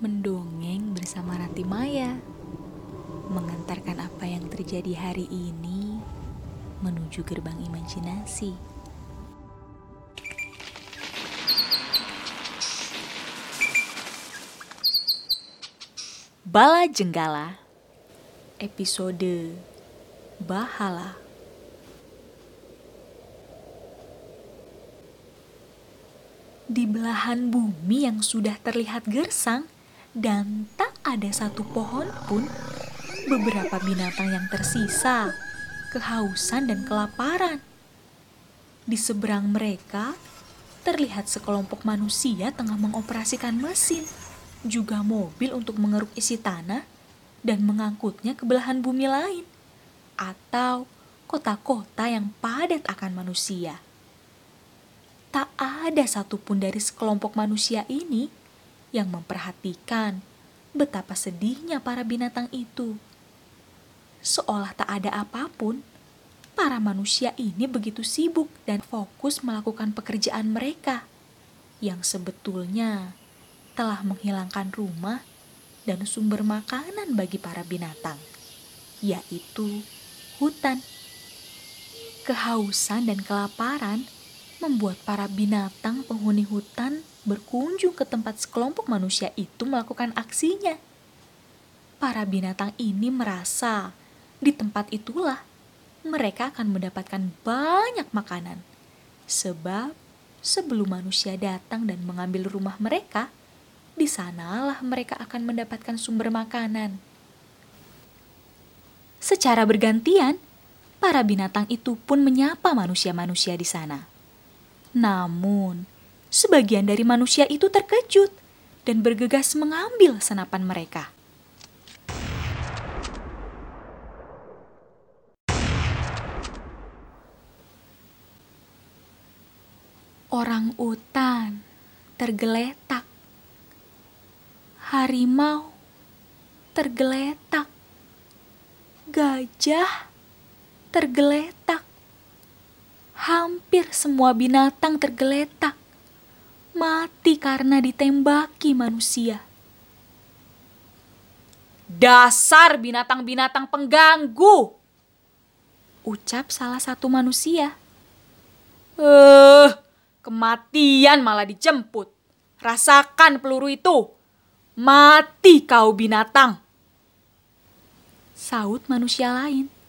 Mendongeng bersama Ranti Maya. Mengantarkan apa yang terjadi hari ini Menuju gerbang imajinasi. Bala Jenggala Episode Bahala. Di belahan bumi yang sudah terlihat gersang dan tak ada satu pohon pun, beberapa binatang yang tersisa, kehausan dan kelaparan. Di seberang mereka, terlihat sekelompok manusia tengah mengoperasikan mesin, juga mobil untuk mengeruk isi tanah dan mengangkutnya ke belahan bumi lain, atau kota-kota yang padat akan manusia tak ada satupun dari sekelompok manusia ini yang memperhatikan betapa sedihnya para binatang itu. Seolah tak ada apa pun, para manusia ini begitu sibuk dan fokus melakukan pekerjaan mereka yang sebetulnya telah menghilangkan rumah dan sumber makanan bagi para binatang, yaitu hutan. Kehausan dan kelaparan membuat para binatang penghuni hutan berkunjung ke tempat sekelompok manusia itu melakukan aksinya. Para binatang ini merasa di tempat itulah mereka akan mendapatkan banyak makanan. Sebab sebelum manusia datang dan mengambil rumah mereka, di sanalah mereka akan mendapatkan sumber makanan. Secara bergantian, para binatang itu pun menyapa manusia-manusia di sana. Namun, sebagian dari manusia itu terkejut dan bergegas mengambil senapan mereka. Orang utan tergeletak. Harimau tergeletak. Gajah tergeletak hampir semua binatang tergeletak, mati karena ditembaki manusia. Dasar binatang-binatang pengganggu! Ucap salah satu manusia. Eh, kematian malah dijemput. Rasakan peluru itu. Mati kau binatang. Saut manusia lain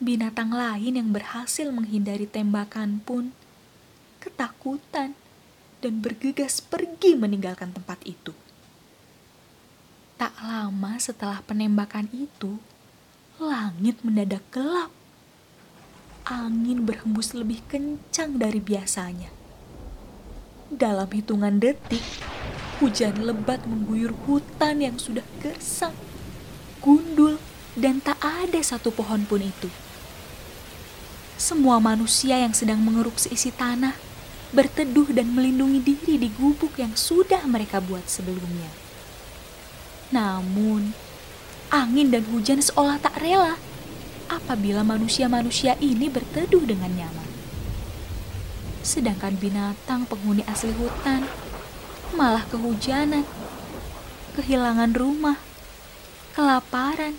binatang lain yang berhasil menghindari tembakan pun ketakutan dan bergegas pergi meninggalkan tempat itu. Tak lama setelah penembakan itu, langit mendadak gelap. Angin berhembus lebih kencang dari biasanya. Dalam hitungan detik, hujan lebat mengguyur hutan yang sudah gersang, gundul, dan tak ada satu pohon pun itu semua manusia yang sedang mengeruk seisi tanah berteduh dan melindungi diri di gubuk yang sudah mereka buat sebelumnya. Namun, angin dan hujan seolah tak rela apabila manusia-manusia ini berteduh dengan nyaman. Sedangkan binatang penghuni asli hutan malah kehujanan, kehilangan rumah, kelaparan,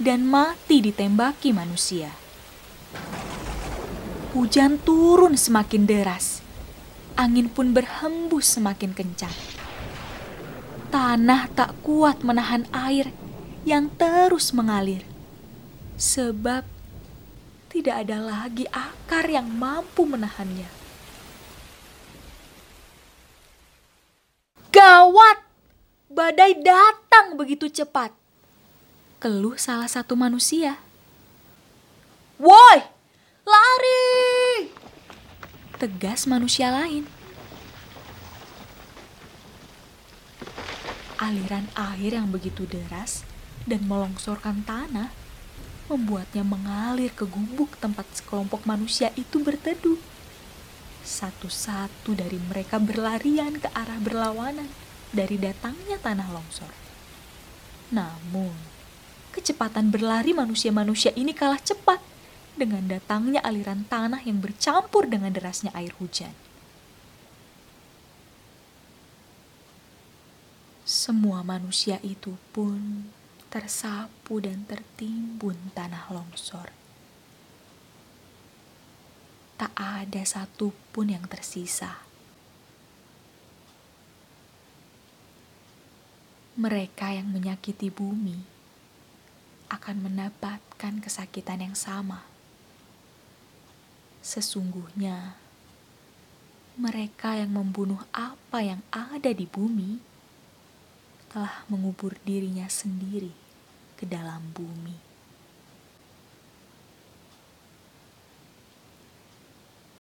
dan mati ditembaki manusia. Hujan turun semakin deras. Angin pun berhembus semakin kencang. Tanah tak kuat menahan air yang terus mengalir. Sebab tidak ada lagi akar yang mampu menahannya. Gawat! Badai datang begitu cepat. Keluh salah satu manusia. Woi, Lari! Tegas manusia lain. Aliran air yang begitu deras dan melongsorkan tanah membuatnya mengalir ke gubuk tempat sekelompok manusia itu berteduh. Satu-satu dari mereka berlarian ke arah berlawanan dari datangnya tanah longsor. Namun, kecepatan berlari manusia-manusia ini kalah cepat dengan datangnya aliran tanah yang bercampur dengan derasnya air hujan. Semua manusia itu pun tersapu dan tertimbun tanah longsor. Tak ada satupun yang tersisa. Mereka yang menyakiti bumi akan mendapatkan kesakitan yang sama. Sesungguhnya, mereka yang membunuh apa yang ada di bumi telah mengubur dirinya sendiri ke dalam bumi.